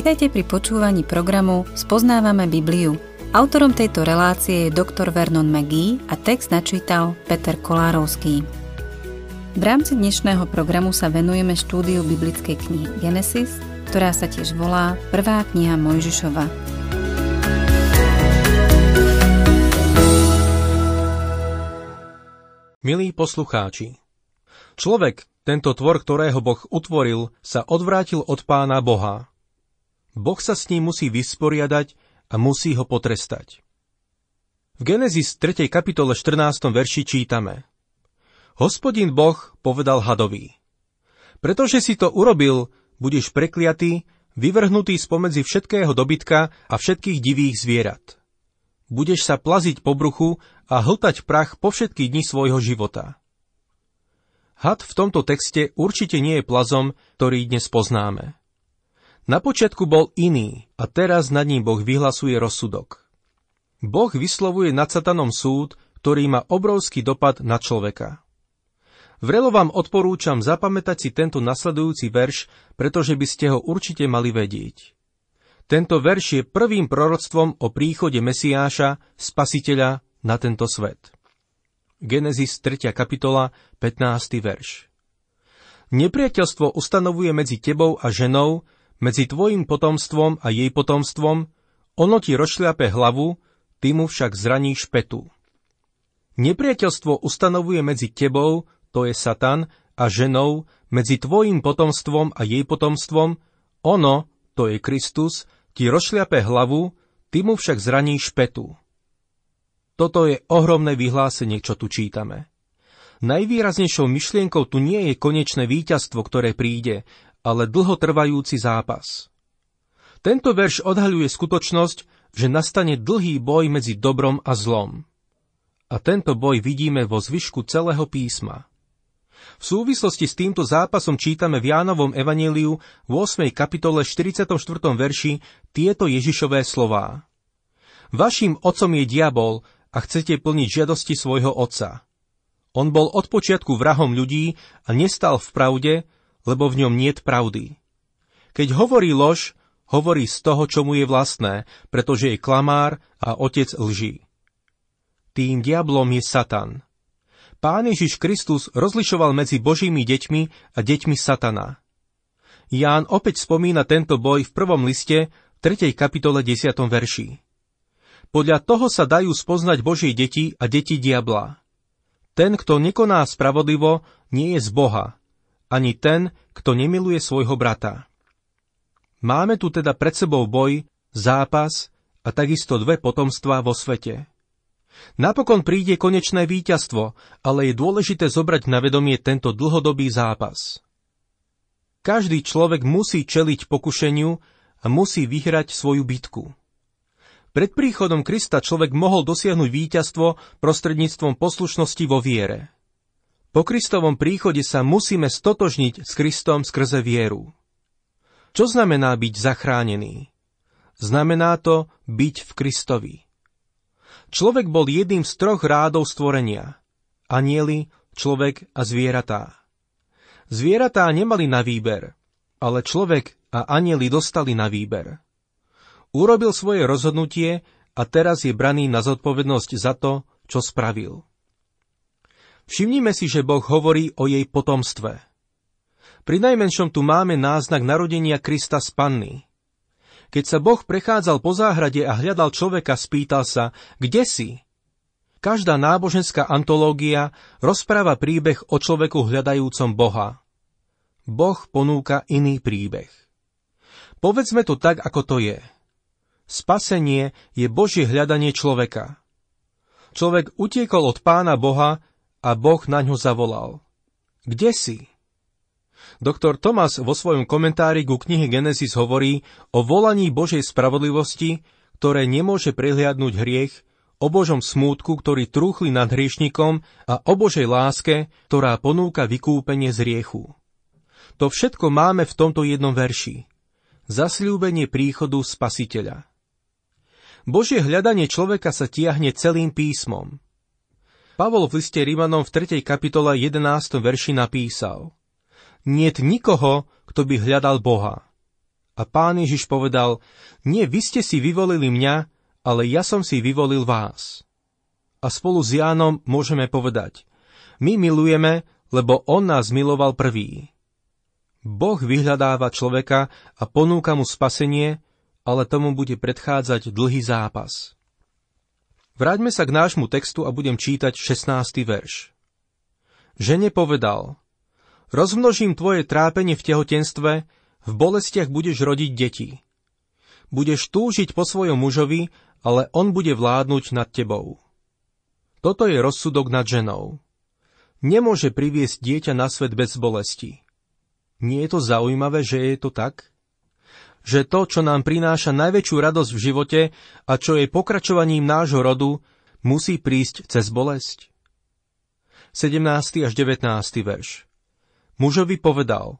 Vitajte pri počúvaní programu Spoznávame Bibliu. Autorom tejto relácie je dr. Vernon McGee a text načítal Peter Kolárovský. V rámci dnešného programu sa venujeme štúdiu biblickej knihy Genesis, ktorá sa tiež volá Prvá kniha Mojžišova. Milí poslucháči, človek, tento tvor, ktorého Boh utvoril, sa odvrátil od pána Boha Boh sa s ním musí vysporiadať a musí ho potrestať. V Genesis 3. kapitole 14. verši čítame Hospodin Boh povedal hadovi Pretože si to urobil, budeš prekliatý, vyvrhnutý spomedzi všetkého dobytka a všetkých divých zvierat. Budeš sa plaziť po bruchu a hltať prach po všetky dni svojho života. Had v tomto texte určite nie je plazom, ktorý dnes poznáme. Na počiatku bol iný a teraz nad ním Boh vyhlasuje rozsudok. Boh vyslovuje nad satanom súd, ktorý má obrovský dopad na človeka. Vrelo vám odporúčam zapamätať si tento nasledujúci verš, pretože by ste ho určite mali vedieť. Tento verš je prvým proroctvom o príchode Mesiáša, spasiteľa na tento svet. Genesis 3. kapitola, 15. verš. Nepriateľstvo ustanovuje medzi tebou a ženou, medzi tvojim potomstvom a jej potomstvom, ono ti rozšľape hlavu, ty mu však zraníš petu. Nepriateľstvo ustanovuje medzi tebou, to je Satan, a ženou, medzi tvojim potomstvom a jej potomstvom, ono, to je Kristus, ti rozšľape hlavu, ty mu však zraníš petu. Toto je ohromné vyhlásenie, čo tu čítame. Najvýraznejšou myšlienkou tu nie je konečné víťazstvo, ktoré príde, ale dlhotrvajúci zápas. Tento verš odhaľuje skutočnosť, že nastane dlhý boj medzi dobrom a zlom. A tento boj vidíme vo zvyšku celého písma. V súvislosti s týmto zápasom čítame v Jánovom evaníliu v 8. kapitole 44. verši tieto Ježišové slová. Vaším otcom je diabol a chcete plniť žiadosti svojho otca. On bol od počiatku vrahom ľudí a nestal v pravde, lebo v ňom niet pravdy. Keď hovorí lož, hovorí z toho, čo mu je vlastné, pretože je klamár a otec lží. Tým diablom je Satan. Pán Ježiš Kristus rozlišoval medzi Božími deťmi a deťmi Satana. Ján opäť spomína tento boj v prvom liste, 3. kapitole 10. verši. Podľa toho sa dajú spoznať Božie deti a deti diabla. Ten, kto nekoná spravodlivo, nie je z Boha, ani ten, kto nemiluje svojho brata. Máme tu teda pred sebou boj, zápas a takisto dve potomstvá vo svete. Napokon príde konečné víťazstvo, ale je dôležité zobrať na vedomie tento dlhodobý zápas. Každý človek musí čeliť pokušeniu a musí vyhrať svoju bitku. Pred príchodom Krista človek mohol dosiahnuť víťazstvo prostredníctvom poslušnosti vo viere. Po Kristovom príchode sa musíme stotožniť s Kristom skrze vieru. Čo znamená byť zachránený? Znamená to byť v Kristovi. Človek bol jedným z troch rádov stvorenia. Anieli, človek a zvieratá. Zvieratá nemali na výber, ale človek a anieli dostali na výber. Urobil svoje rozhodnutie a teraz je braný na zodpovednosť za to, čo spravil. Všimnime si, že Boh hovorí o jej potomstve. Pri najmenšom tu máme náznak narodenia Krista z Panny. Keď sa Boh prechádzal po záhrade a hľadal človeka, spýtal sa, kde si? Každá náboženská antológia rozpráva príbeh o človeku hľadajúcom Boha. Boh ponúka iný príbeh. Povedzme to tak, ako to je. Spasenie je Božie hľadanie človeka. Človek utiekol od pána Boha a Boh na ňo zavolal. Kde si? Doktor Thomas vo svojom komentári ku knihe Genesis hovorí o volaní Božej spravodlivosti, ktoré nemôže prehliadnúť hriech, o Božom smútku, ktorý trúchli nad hriešnikom a o Božej láske, ktorá ponúka vykúpenie z riechu. To všetko máme v tomto jednom verši. Zasľúbenie príchodu Spasiteľa. Božie hľadanie človeka sa tiahne celým písmom. Pavol v liste Rímanom v 3. kapitole 11. verši napísal Niet nikoho, kto by hľadal Boha. A pán Ježiš povedal, nie vy ste si vyvolili mňa, ale ja som si vyvolil vás. A spolu s Jánom môžeme povedať, my milujeme, lebo on nás miloval prvý. Boh vyhľadáva človeka a ponúka mu spasenie, ale tomu bude predchádzať dlhý zápas. Vráťme sa k nášmu textu a budem čítať 16. verš. Žene povedal, rozmnožím tvoje trápenie v tehotenstve, v bolestiach budeš rodiť deti. Budeš túžiť po svojom mužovi, ale on bude vládnuť nad tebou. Toto je rozsudok nad ženou. Nemôže priviesť dieťa na svet bez bolesti. Nie je to zaujímavé, že je to tak? Že to, čo nám prináša najväčšiu radosť v živote a čo je pokračovaním nášho rodu, musí prísť cez bolesť? 17. až 19. verš. Mužovi povedal,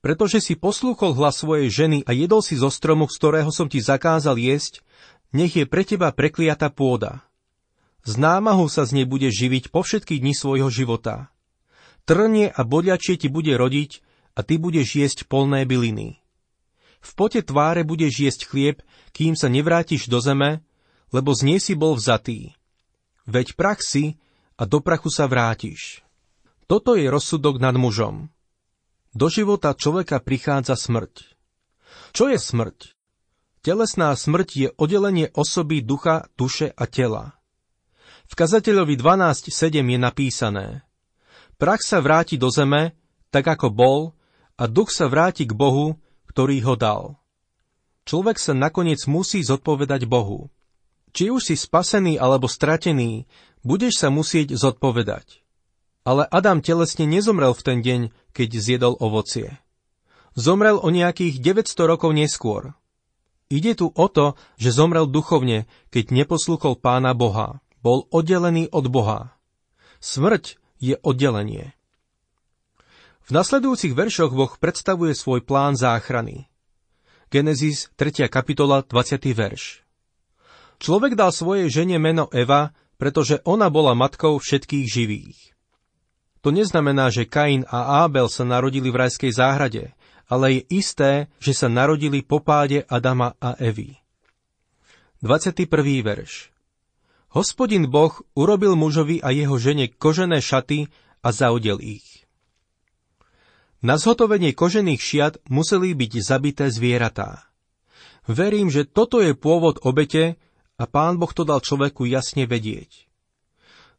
pretože si poslúchol hlas svojej ženy a jedol si zo stromu, z ktorého som ti zakázal jesť, nech je pre teba prekliata pôda. Z námahu sa z nej bude živiť po všetky dni svojho života. Trnie a bodľačie ti bude rodiť a ty budeš jesť polné byliny. V pote tváre budeš jesť chlieb, kým sa nevrátiš do zeme, lebo z nej si bol vzatý. Veď prach si a do prachu sa vrátiš. Toto je rozsudok nad mužom. Do života človeka prichádza smrť. Čo je smrť? Telesná smrť je oddelenie osoby ducha, duše a tela. V kazateľovi 12.7 je napísané Prach sa vráti do zeme, tak ako bol, a duch sa vráti k Bohu, ktorý ho dal. Človek sa nakoniec musí zodpovedať Bohu. Či už si spasený alebo stratený, budeš sa musieť zodpovedať. Ale Adam telesne nezomrel v ten deň, keď zjedol ovocie. Zomrel o nejakých 900 rokov neskôr. Ide tu o to, že zomrel duchovne, keď neposlúchol pána Boha. Bol oddelený od Boha. Smrť je oddelenie. V nasledujúcich veršoch Boh predstavuje svoj plán záchrany. Genesis 3. kapitola 20. verš. Človek dal svojej žene meno Eva, pretože ona bola matkou všetkých živých. To neznamená, že Kain a Ábel sa narodili v rajskej záhrade, ale je isté, že sa narodili po páde Adama a Evy. 21. verš Hospodin Boh urobil mužovi a jeho žene kožené šaty a zaudel ich. Na zhotovenie kožených šiat museli byť zabité zvieratá. Verím, že toto je pôvod obete a pán Boh to dal človeku jasne vedieť.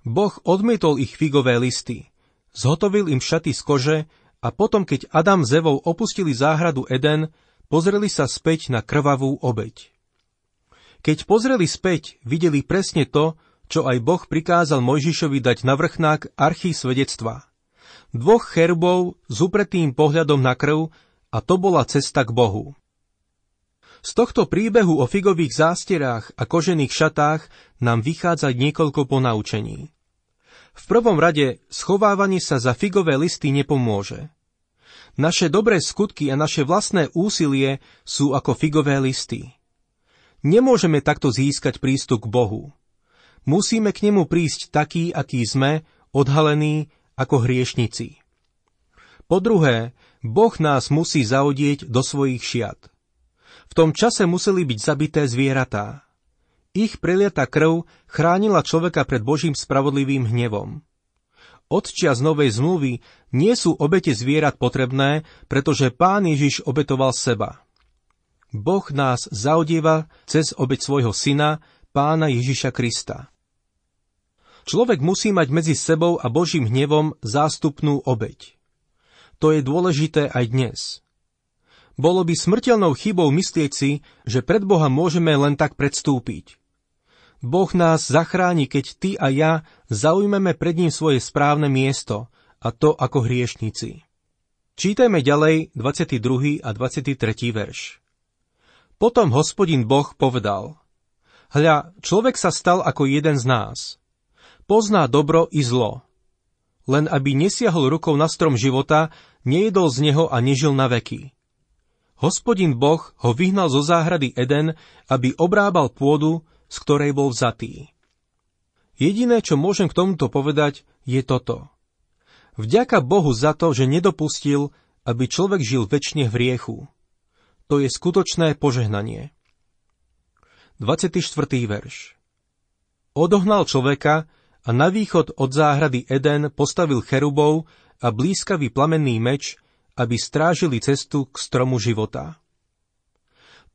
Boh odmietol ich figové listy, zhotovil im šaty z kože a potom, keď Adam s Evou opustili záhradu Eden, pozreli sa späť na krvavú obeď. Keď pozreli späť, videli presne to, čo aj Boh prikázal Mojžišovi dať na vrchnák archí svedectva. Dvoch cherbov s upretým pohľadom na krv a to bola cesta k Bohu. Z tohto príbehu o figových zásterách a kožených šatách nám vychádza niekoľko ponaučení. V prvom rade schovávanie sa za figové listy nepomôže. Naše dobré skutky a naše vlastné úsilie sú ako figové listy. Nemôžeme takto získať prístup k Bohu. Musíme k nemu prísť taký, aký sme, odhalení ako hriešnici. Po druhé, Boh nás musí zaudieť do svojich šiat. V tom čase museli byť zabité zvieratá. Ich preliata krv chránila človeka pred Božím spravodlivým hnevom. Od čias novej zmluvy nie sú obete zvierat potrebné, pretože Pán Ježiš obetoval seba. Boh nás zaudieva cez obeť svojho syna, Pána Ježiša Krista. Človek musí mať medzi sebou a Božím hnevom zástupnú obeť. To je dôležité aj dnes. Bolo by smrteľnou chybou myslieť si, že pred Boha môžeme len tak predstúpiť. Boh nás zachráni, keď ty a ja zaujmeme pred ním svoje správne miesto, a to ako hriešnici. Čítajme ďalej 22. a 23. verš. Potom hospodin Boh povedal, Hľa, človek sa stal ako jeden z nás. Pozná dobro i zlo. Len aby nesiahol rukou na strom života, nejedol z neho a nežil na veky. Hospodin Boh ho vyhnal zo záhrady Eden, aby obrábal pôdu, z ktorej bol vzatý. Jediné, čo môžem k tomuto povedať, je toto. Vďaka Bohu za to, že nedopustil, aby človek žil väčšine v riechu. to je skutočné požehnanie. 24. verš Odohnal človeka a na východ od záhrady Eden postavil cherubov a blízkavý plamenný meč, aby strážili cestu k stromu života.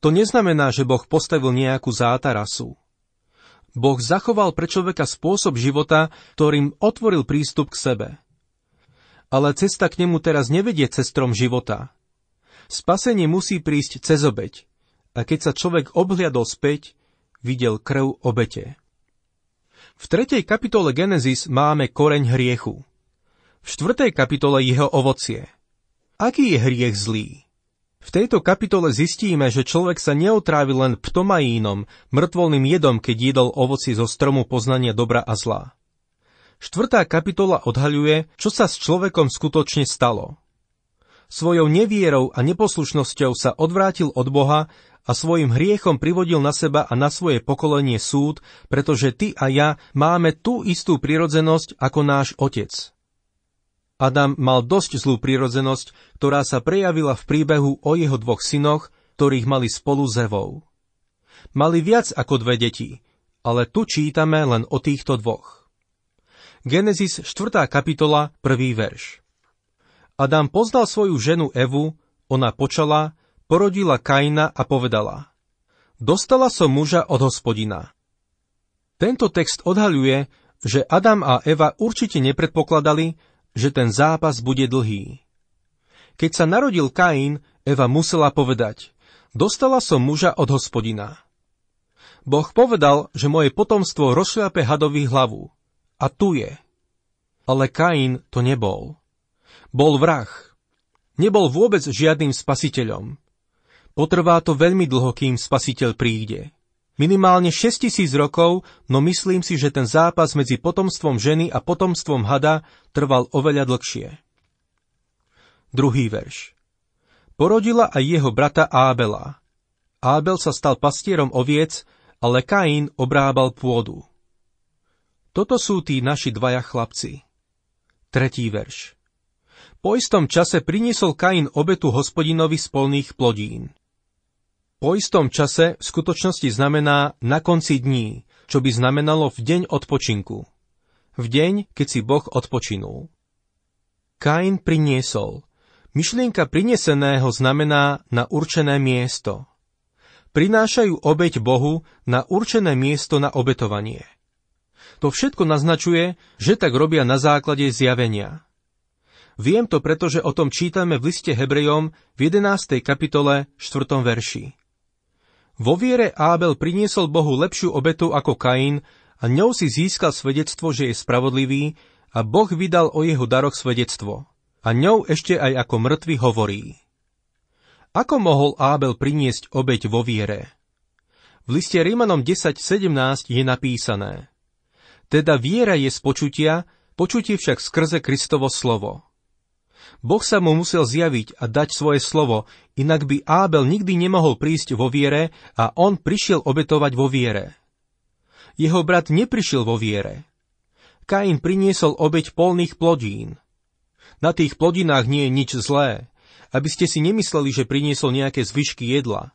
To neznamená, že Boh postavil nejakú zátarasu. Boh zachoval pre človeka spôsob života, ktorým otvoril prístup k sebe. Ale cesta k nemu teraz nevedie cez strom života. Spasenie musí prísť cez obeď. A keď sa človek obhliadol späť, videl krv obete. V tretej kapitole Genesis máme koreň hriechu. V štvrtej kapitole jeho ovocie. Aký je hriech zlý? V tejto kapitole zistíme, že človek sa neotrávil len ptomajínom, mŕtvolným jedom, keď jedol ovoci zo stromu poznania dobra a zla. Štvrtá kapitola odhaľuje, čo sa s človekom skutočne stalo. Svojou nevierou a neposlušnosťou sa odvrátil od Boha a svojim hriechom privodil na seba a na svoje pokolenie súd, pretože ty a ja máme tú istú prirodzenosť ako náš otec. Adam mal dosť zlú prirodzenosť, ktorá sa prejavila v príbehu o jeho dvoch synoch, ktorých mali spolu s Evou. Mali viac ako dve deti, ale tu čítame len o týchto dvoch. Genesis 4. kapitola, 1. verš. Adam poznal svoju ženu Evu, ona počala porodila Kaina a povedala Dostala som muža od hospodina. Tento text odhaľuje, že Adam a Eva určite nepredpokladali, že ten zápas bude dlhý. Keď sa narodil Kain, Eva musela povedať Dostala som muža od hospodina. Boh povedal, že moje potomstvo rozšľape hadovi hlavu. A tu je. Ale Kain to nebol. Bol vrah. Nebol vôbec žiadnym spasiteľom. Potrvá to veľmi dlho, kým spasiteľ príde. Minimálne 6 tisíc rokov, no myslím si, že ten zápas medzi potomstvom ženy a potomstvom hada trval oveľa dlhšie. Druhý verš. Porodila aj jeho brata Ábela. Ábel sa stal pastierom oviec, ale Kain obrábal pôdu. Toto sú tí naši dvaja chlapci. Tretí verš. Po istom čase priniesol Kain obetu hospodinovi z polných plodín. Po istom čase v skutočnosti znamená na konci dní, čo by znamenalo v deň odpočinku. V deň, keď si Boh odpočinul. Kain priniesol. Myšlienka prineseného znamená na určené miesto. Prinášajú obeď Bohu na určené miesto na obetovanie. To všetko naznačuje, že tak robia na základe zjavenia. Viem to, pretože o tom čítame v liste Hebrejom v 11. kapitole 4. verši. Vo viere Ábel priniesol Bohu lepšiu obetu ako Kain a ňou si získal svedectvo, že je spravodlivý a Boh vydal o jeho daroch svedectvo. A ňou ešte aj ako mŕtvy hovorí. Ako mohol Ábel priniesť obeť vo viere? V liste Rímanom 10.17 je napísané Teda viera je z počutia, počutie však skrze Kristovo slovo. Boh sa mu musel zjaviť a dať svoje slovo, inak by Ábel nikdy nemohol prísť vo viere a on prišiel obetovať vo viere. Jeho brat neprišiel vo viere. Kain priniesol obeť polných plodín. Na tých plodinách nie je nič zlé, aby ste si nemysleli, že priniesol nejaké zvyšky jedla.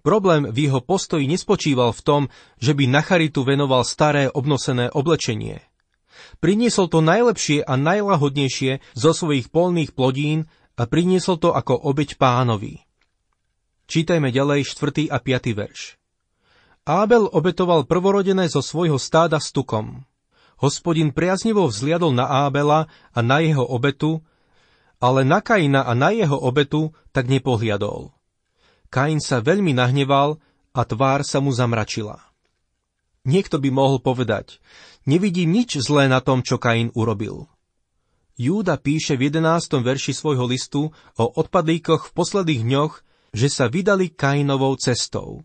Problém v jeho postoji nespočíval v tom, že by na charitu venoval staré obnosené oblečenie. Priniesol to najlepšie a najlahodnejšie zo svojich polných plodín a priniesol to ako obeď pánovi. Čítajme ďalej 4. a 5. verš. Ábel obetoval prvorodené zo svojho stáda s tukom. Hospodin priaznivo vzliadol na Ábela a na jeho obetu, ale na Kaina a na jeho obetu tak nepohliadol. Kain sa veľmi nahneval a tvár sa mu zamračila. Niekto by mohol povedať, nevidím nič zlé na tom, čo Kain urobil. Júda píše v 11. verši svojho listu o odpadlíkoch v posledných dňoch, že sa vydali Kainovou cestou.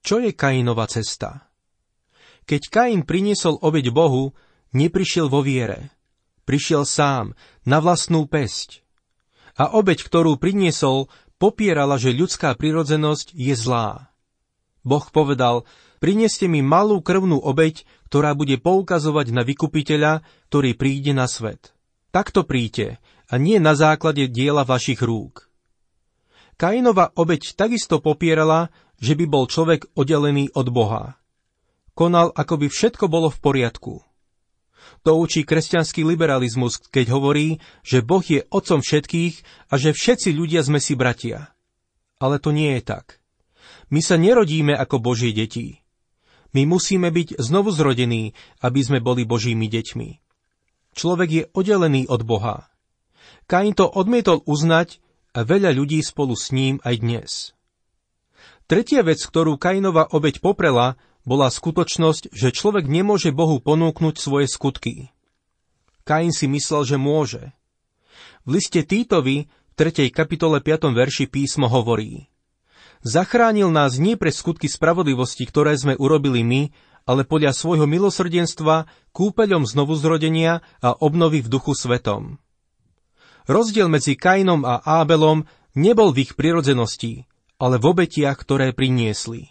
Čo je Kainova cesta? Keď Kain priniesol obeď Bohu, neprišiel vo viere. Prišiel sám, na vlastnú pesť. A obeď, ktorú priniesol, popierala, že ľudská prirodzenosť je zlá. Boh povedal, Prineste mi malú krvnú obeď, ktorá bude poukazovať na vykupiteľa, ktorý príde na svet. Takto príďte, a nie na základe diela vašich rúk. Kainova obeď takisto popierala, že by bol človek oddelený od Boha. Konal, ako by všetko bolo v poriadku. To učí kresťanský liberalizmus, keď hovorí, že Boh je otcom všetkých a že všetci ľudia sme si bratia. Ale to nie je tak. My sa nerodíme ako Božie deti. My musíme byť znovu zrodení, aby sme boli Božími deťmi. Človek je oddelený od Boha. Kain to odmietol uznať a veľa ľudí spolu s ním aj dnes. Tretia vec, ktorú Kainova obeď poprela, bola skutočnosť, že človek nemôže Bohu ponúknuť svoje skutky. Kain si myslel, že môže. V liste Týtovi v 3. kapitole 5. verši písmo hovorí Zachránil nás nie pre skutky spravodlivosti, ktoré sme urobili my, ale podľa svojho milosrdenstva kúpeľom znovuzrodenia a obnovy v duchu svetom. Rozdiel medzi Kainom a Ábelom nebol v ich prirodzenosti, ale v obetiach, ktoré priniesli.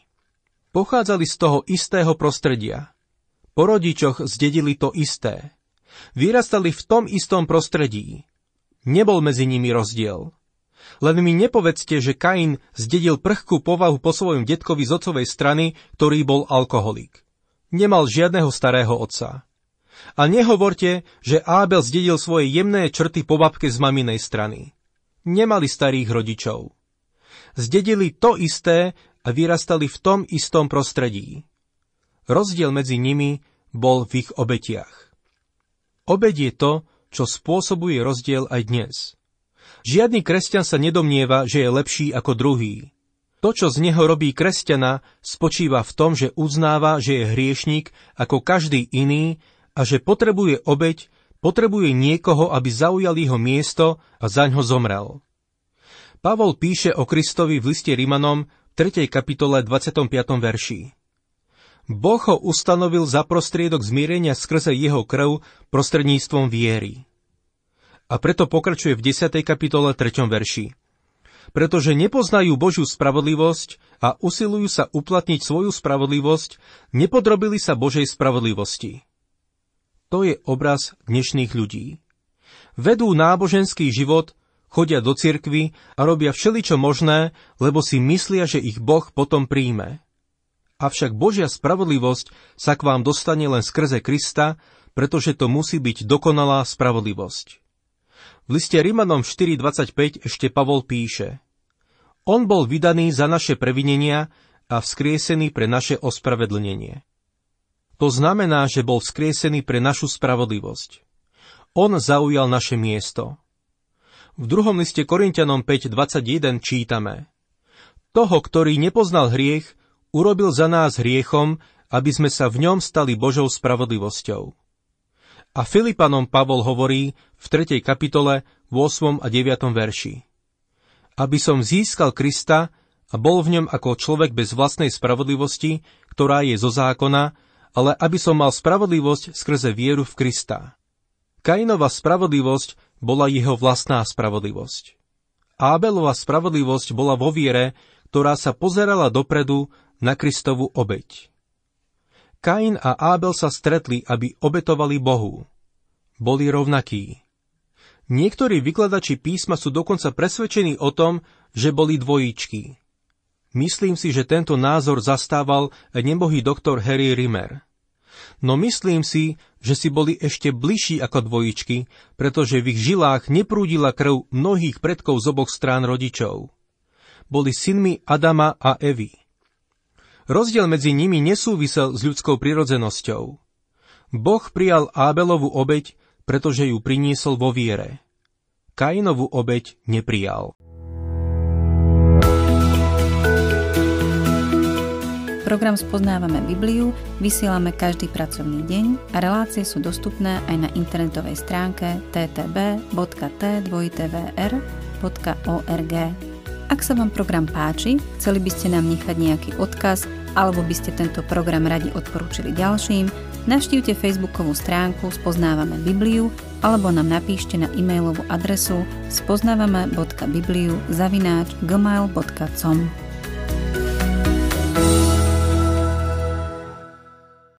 Pochádzali z toho istého prostredia. Po rodičoch zdedili to isté. Vyrastali v tom istom prostredí. Nebol medzi nimi rozdiel. Len mi nepovedzte, že Kain zdedil prchkú povahu po svojom detkovi z otcovej strany, ktorý bol alkoholik. Nemal žiadneho starého otca. A nehovorte, že Ábel zdedil svoje jemné črty po babke z maminej strany. Nemali starých rodičov. Zdedili to isté, a vyrastali v tom istom prostredí. Rozdiel medzi nimi bol v ich obetiach. Obed je to, čo spôsobuje rozdiel aj dnes. Žiadny kresťan sa nedomnieva, že je lepší ako druhý. To, čo z neho robí kresťana, spočíva v tom, že uznáva, že je hriešnik ako každý iný a že potrebuje obeď, potrebuje niekoho, aby zaujal jeho miesto a zaň ho zomrel. Pavol píše o Kristovi v liste Rimanom 3. kapitole 25. verši. Boh ho ustanovil za prostriedok zmierenia skrze jeho krv prostredníctvom viery. A preto pokračuje v 10. kapitole 3. verši. Pretože nepoznajú Božiu spravodlivosť a usilujú sa uplatniť svoju spravodlivosť, nepodrobili sa Božej spravodlivosti. To je obraz dnešných ľudí. Vedú náboženský život, chodia do cirkvy a robia všeličo možné, lebo si myslia, že ich Boh potom príjme. Avšak Božia spravodlivosť sa k vám dostane len skrze Krista, pretože to musí byť dokonalá spravodlivosť. V liste Rimanom 4.25 ešte Pavol píše On bol vydaný za naše previnenia a vzkriesený pre naše ospravedlnenie. To znamená, že bol vzkriesený pre našu spravodlivosť. On zaujal naše miesto. V druhom liste Korintianom 5.21 čítame Toho, ktorý nepoznal hriech, urobil za nás hriechom, aby sme sa v ňom stali Božou spravodlivosťou. A Filipanom Pavol hovorí v 3. kapitole v 8. a 9. verši. Aby som získal Krista a bol v ňom ako človek bez vlastnej spravodlivosti, ktorá je zo zákona, ale aby som mal spravodlivosť skrze vieru v Krista. Kainova spravodlivosť bola jeho vlastná spravodlivosť. Ábelova spravodlivosť bola vo viere, ktorá sa pozerala dopredu na Kristovu obeď. Kain a Ábel sa stretli, aby obetovali Bohu. Boli rovnakí. Niektorí vykladači písma sú dokonca presvedčení o tom, že boli dvojíčky. Myslím si, že tento názor zastával nebohý doktor Harry Rimmer. No myslím si, že si boli ešte bližší ako dvojičky, pretože v ich žilách neprúdila krv mnohých predkov z oboch strán rodičov. Boli synmi Adama a Evy. Rozdiel medzi nimi nesúvisel s ľudskou prirodzenosťou. Boh prijal Ábelovu obeď, pretože ju priniesol vo viere. Kainovú obeď neprijal. Program Spoznávame Bibliu vysielame každý pracovný deň a relácie sú dostupné aj na internetovej stránke ttb.t2tvr.org. Ak sa vám program páči, chceli by ste nám nechať nejaký odkaz alebo by ste tento program radi odporúčili ďalším, navštívte facebookovú stránku Spoznávame Bibliu alebo nám napíšte na e-mailovú adresu spoznávame.bibliu zavináč gmail.com.